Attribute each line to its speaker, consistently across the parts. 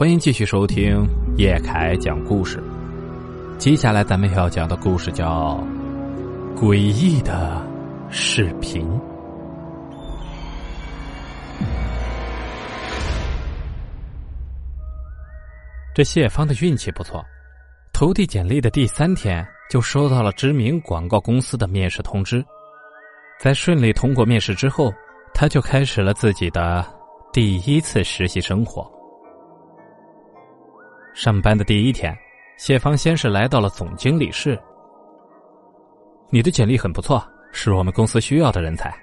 Speaker 1: 欢迎继续收听叶凯讲故事。接下来咱们要讲的故事叫《诡异的视频》。这谢芳的运气不错，投递简历的第三天就收到了知名广告公司的面试通知。在顺利通过面试之后，他就开始了自己的第一次实习生活。上班的第一天，谢芳先是来到了总经理室。你的简历很不错，是我们公司需要的人才。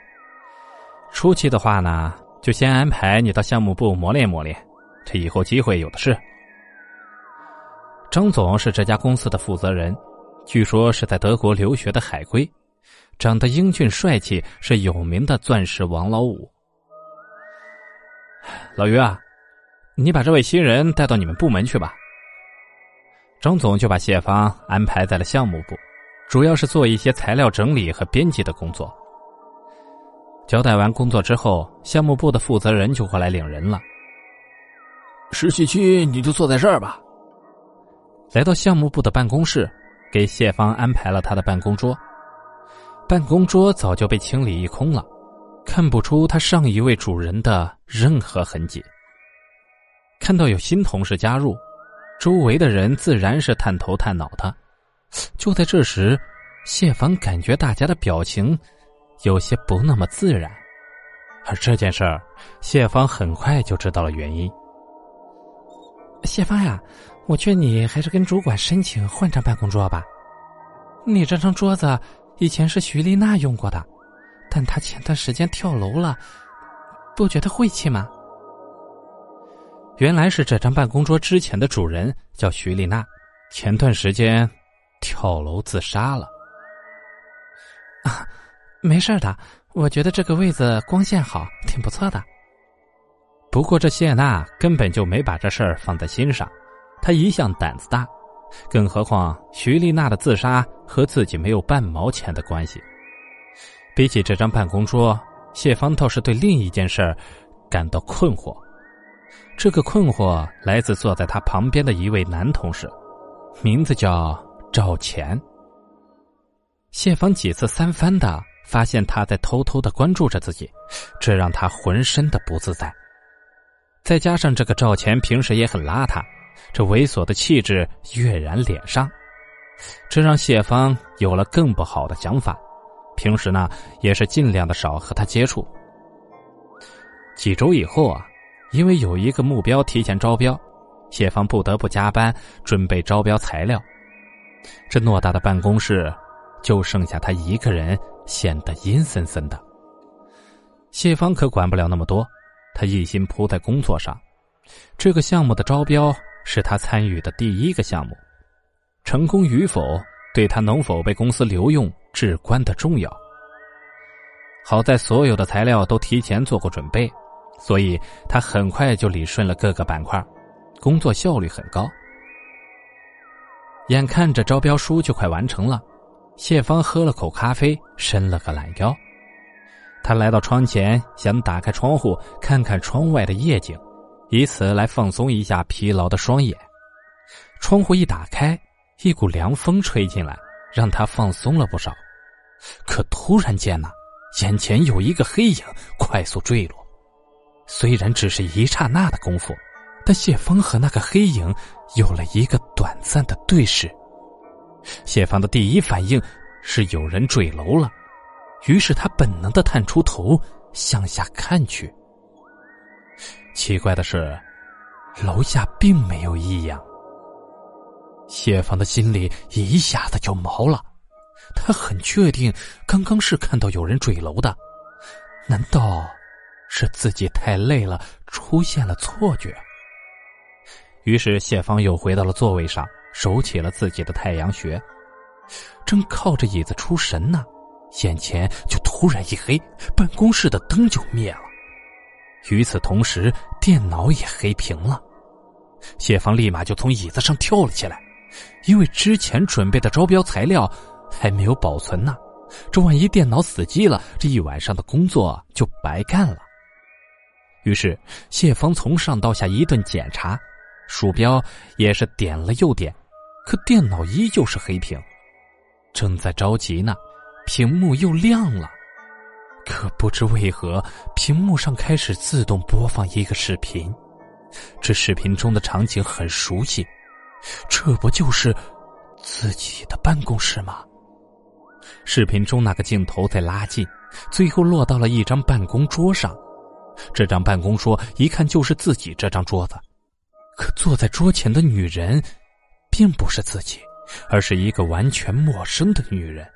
Speaker 1: 初期的话呢，就先安排你到项目部磨练磨练，这以后机会有的是。张总是这家公司的负责人，据说是在德国留学的海归，长得英俊帅气，是有名的钻石王老五。老于啊。你把这位新人带到你们部门去吧。张总就把谢芳安排在了项目部，主要是做一些材料整理和编辑的工作。交代完工作之后，项目部的负责人就过来领人了。
Speaker 2: 实习区你就坐在这儿吧。
Speaker 1: 来到项目部的办公室，给谢芳安排了他的办公桌。办公桌早就被清理一空了，看不出他上一位主人的任何痕迹。看到有新同事加入，周围的人自然是探头探脑的。就在这时，谢芳感觉大家的表情有些不那么自然，而这件事儿，谢芳很快就知道了原因。
Speaker 3: 谢芳呀，我劝你还是跟主管申请换张办公桌吧。你这张桌子以前是徐丽娜用过的，但她前段时间跳楼了，不觉得晦气吗？
Speaker 1: 原来是这张办公桌之前的主人叫徐丽娜，前段时间跳楼自杀了。
Speaker 3: 啊，没事的，我觉得这个位子光线好，挺不错的。
Speaker 1: 不过这谢娜根本就没把这事儿放在心上，她一向胆子大，更何况徐丽娜的自杀和自己没有半毛钱的关系。比起这张办公桌，谢芳倒是对另一件事感到困惑。这个困惑来自坐在他旁边的一位男同事，名字叫赵钱。谢芳几次三番的发现他在偷偷的关注着自己，这让他浑身的不自在。再加上这个赵钱平时也很邋遢，这猥琐的气质跃然脸上，这让谢芳有了更不好的想法。平时呢，也是尽量的少和他接触。几周以后啊。因为有一个目标提前招标，谢芳不得不加班准备招标材料。这偌大的办公室，就剩下他一个人，显得阴森森的。谢芳可管不了那么多，他一心扑在工作上。这个项目的招标是他参与的第一个项目，成功与否对他能否被公司留用至关的重要。好在所有的材料都提前做过准备。所以他很快就理顺了各个板块，工作效率很高。眼看着招标书就快完成了，谢芳喝了口咖啡，伸了个懒腰。他来到窗前，想打开窗户看看窗外的夜景，以此来放松一下疲劳的双眼。窗户一打开，一股凉风吹进来，让他放松了不少。可突然间呢，眼前有一个黑影快速坠落。虽然只是一刹那的功夫，但谢芳和那个黑影有了一个短暂的对视。谢芳的第一反应是有人坠楼了，于是他本能的探出头向下看去。奇怪的是，楼下并没有异样。谢芳的心里一下子就毛了，他很确定刚刚是看到有人坠楼的，难道？是自己太累了，出现了错觉。于是谢芳又回到了座位上，收起了自己的太阳穴，正靠着椅子出神呢，眼前就突然一黑，办公室的灯就灭了。与此同时，电脑也黑屏了。谢芳立马就从椅子上跳了起来，因为之前准备的招标材料还没有保存呢，这万一电脑死机了，这一晚上的工作就白干了。于是，谢芳从上到下一顿检查，鼠标也是点了又点，可电脑依旧是黑屏。正在着急呢，屏幕又亮了，可不知为何，屏幕上开始自动播放一个视频。这视频中的场景很熟悉，这不就是自己的办公室吗？视频中那个镜头在拉近，最后落到了一张办公桌上。这张办公桌一看就是自己这张桌子，可坐在桌前的女人，并不是自己，而是一个完全陌生的女人。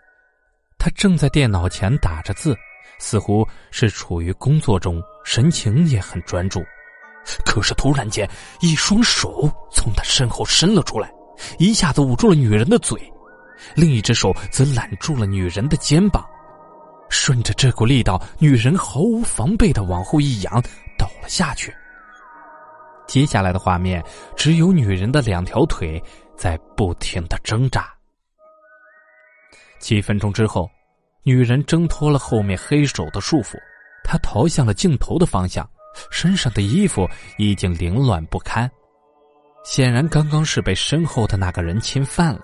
Speaker 1: 她正在电脑前打着字，似乎是处于工作中，神情也很专注。可是突然间，一双手从她身后伸了出来，一下子捂住了女人的嘴，另一只手则揽住了女人的肩膀。顺着这股力道，女人毫无防备的往后一仰，倒了下去。接下来的画面只有女人的两条腿在不停的挣扎。几分钟之后，女人挣脱了后面黑手的束缚，她逃向了镜头的方向，身上的衣服已经凌乱不堪，显然刚刚是被身后的那个人侵犯了。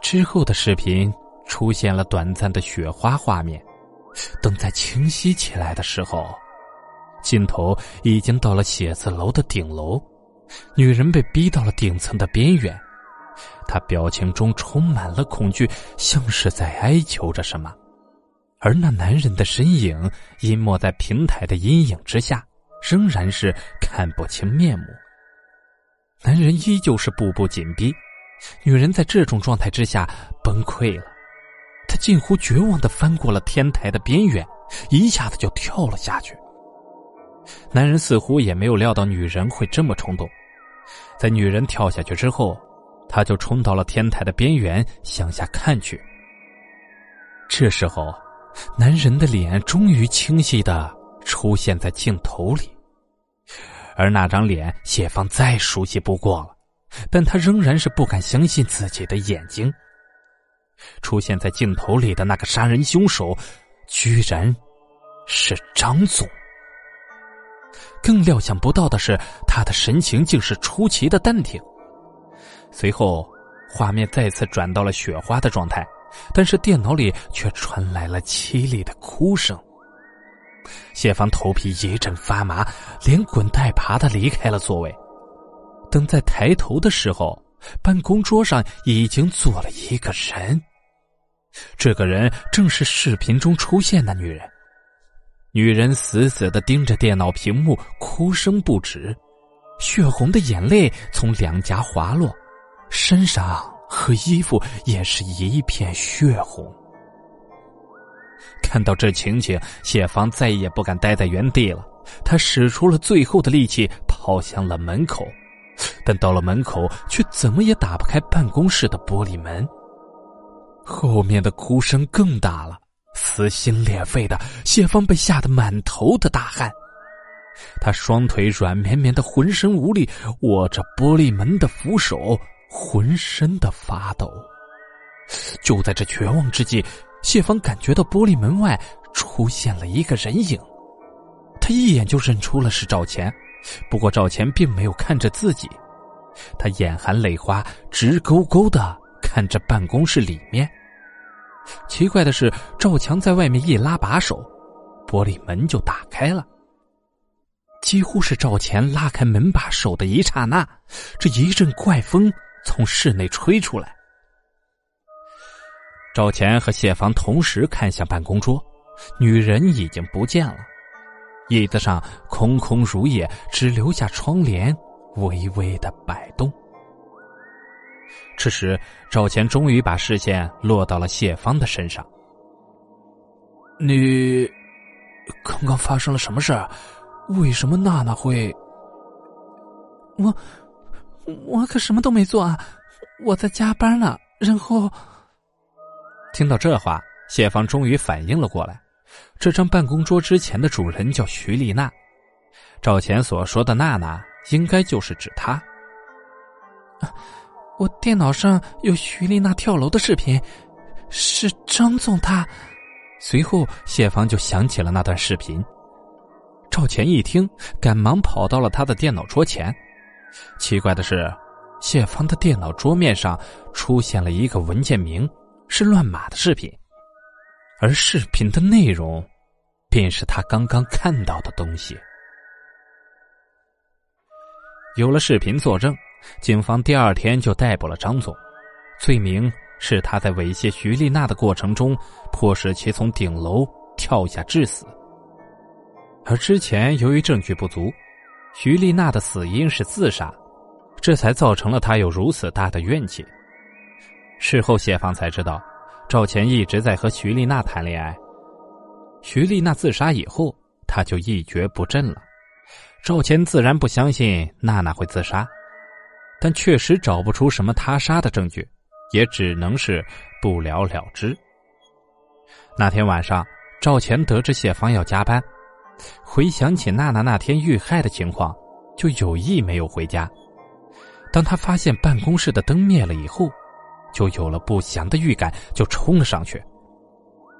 Speaker 1: 之后的视频。出现了短暂的雪花画面，等再清晰起来的时候，镜头已经到了写字楼的顶楼，女人被逼到了顶层的边缘，她表情中充满了恐惧，像是在哀求着什么，而那男人的身影隐没在平台的阴影之下，仍然是看不清面目。男人依旧是步步紧逼，女人在这种状态之下崩溃了。他近乎绝望的翻过了天台的边缘，一下子就跳了下去。男人似乎也没有料到女人会这么冲动，在女人跳下去之后，他就冲到了天台的边缘向下看去。这时候，男人的脸终于清晰的出现在镜头里，而那张脸谢芳再熟悉不过了，但他仍然是不敢相信自己的眼睛。出现在镜头里的那个杀人凶手，居然是张总。更料想不到的是，他的神情竟是出奇的淡定。随后，画面再次转到了雪花的状态，但是电脑里却传来了凄厉的哭声。谢芳头皮一阵发麻，连滚带爬的离开了座位。等再抬头的时候，办公桌上已经坐了一个人，这个人正是视频中出现的女人。女人死死的盯着电脑屏幕，哭声不止，血红的眼泪从两颊滑落，身上和衣服也是一片血红。看到这情景，谢芳再也不敢待在原地了，她使出了最后的力气，跑向了门口。但到了门口，却怎么也打不开办公室的玻璃门。后面的哭声更大了，撕心裂肺的谢芳被吓得满头的大汗，他双腿软绵绵的，浑身无力，握着玻璃门的扶手，浑身的发抖。就在这绝望之际，谢芳感觉到玻璃门外出现了一个人影，他一眼就认出了是赵钱。不过赵钱并没有看着自己，他眼含泪花，直勾勾的看着办公室里面。奇怪的是，赵强在外面一拉把手，玻璃门就打开了。几乎是赵钱拉开门把手的一刹那，这一阵怪风从室内吹出来。赵钱和谢芳同时看向办公桌，女人已经不见了。椅子上空空如也，只留下窗帘微微的摆动。这时，赵钱终于把视线落到了谢芳的身上。
Speaker 2: 你刚刚发生了什么事为什么娜娜会？
Speaker 3: 我我可什么都没做啊！我在加班呢。然后，
Speaker 1: 听到这话，谢芳终于反应了过来。这张办公桌之前的主人叫徐丽娜，赵钱所说的娜娜应该就是指她。
Speaker 3: 我电脑上有徐丽娜跳楼的视频，是张总他。
Speaker 1: 随后谢芳就想起了那段视频。赵钱一听，赶忙跑到了他的电脑桌前，奇怪的是，谢芳的电脑桌面上出现了一个文件名，是乱码的视频，而视频的内容，便是他刚刚看到的东西。有了视频作证，警方第二天就逮捕了张总，罪名是他在猥亵徐丽娜的过程中，迫使其从顶楼跳下致死。而之前由于证据不足，徐丽娜的死因是自杀，这才造成了他有如此大的怨气。事后谢芳才知道，赵钱一直在和徐丽娜谈恋爱。徐丽娜自杀以后，他就一蹶不振了。赵钱自然不相信娜娜会自杀，但确实找不出什么他杀的证据，也只能是不了了之。那天晚上，赵钱得知谢芳要加班，回想起娜娜那天遇害的情况，就有意没有回家。当他发现办公室的灯灭了以后，就有了不祥的预感，就冲了上去。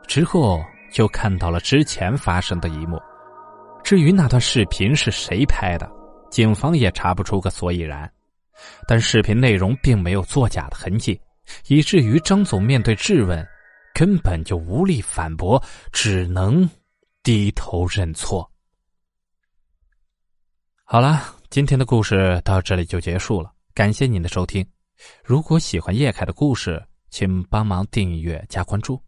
Speaker 1: 之后就看到了之前发生的一幕。至于那段视频是谁拍的，警方也查不出个所以然。但视频内容并没有作假的痕迹，以至于张总面对质问，根本就无力反驳，只能低头认错。好了，今天的故事到这里就结束了，感谢您的收听。如果喜欢叶凯的故事，请帮忙订阅加关注。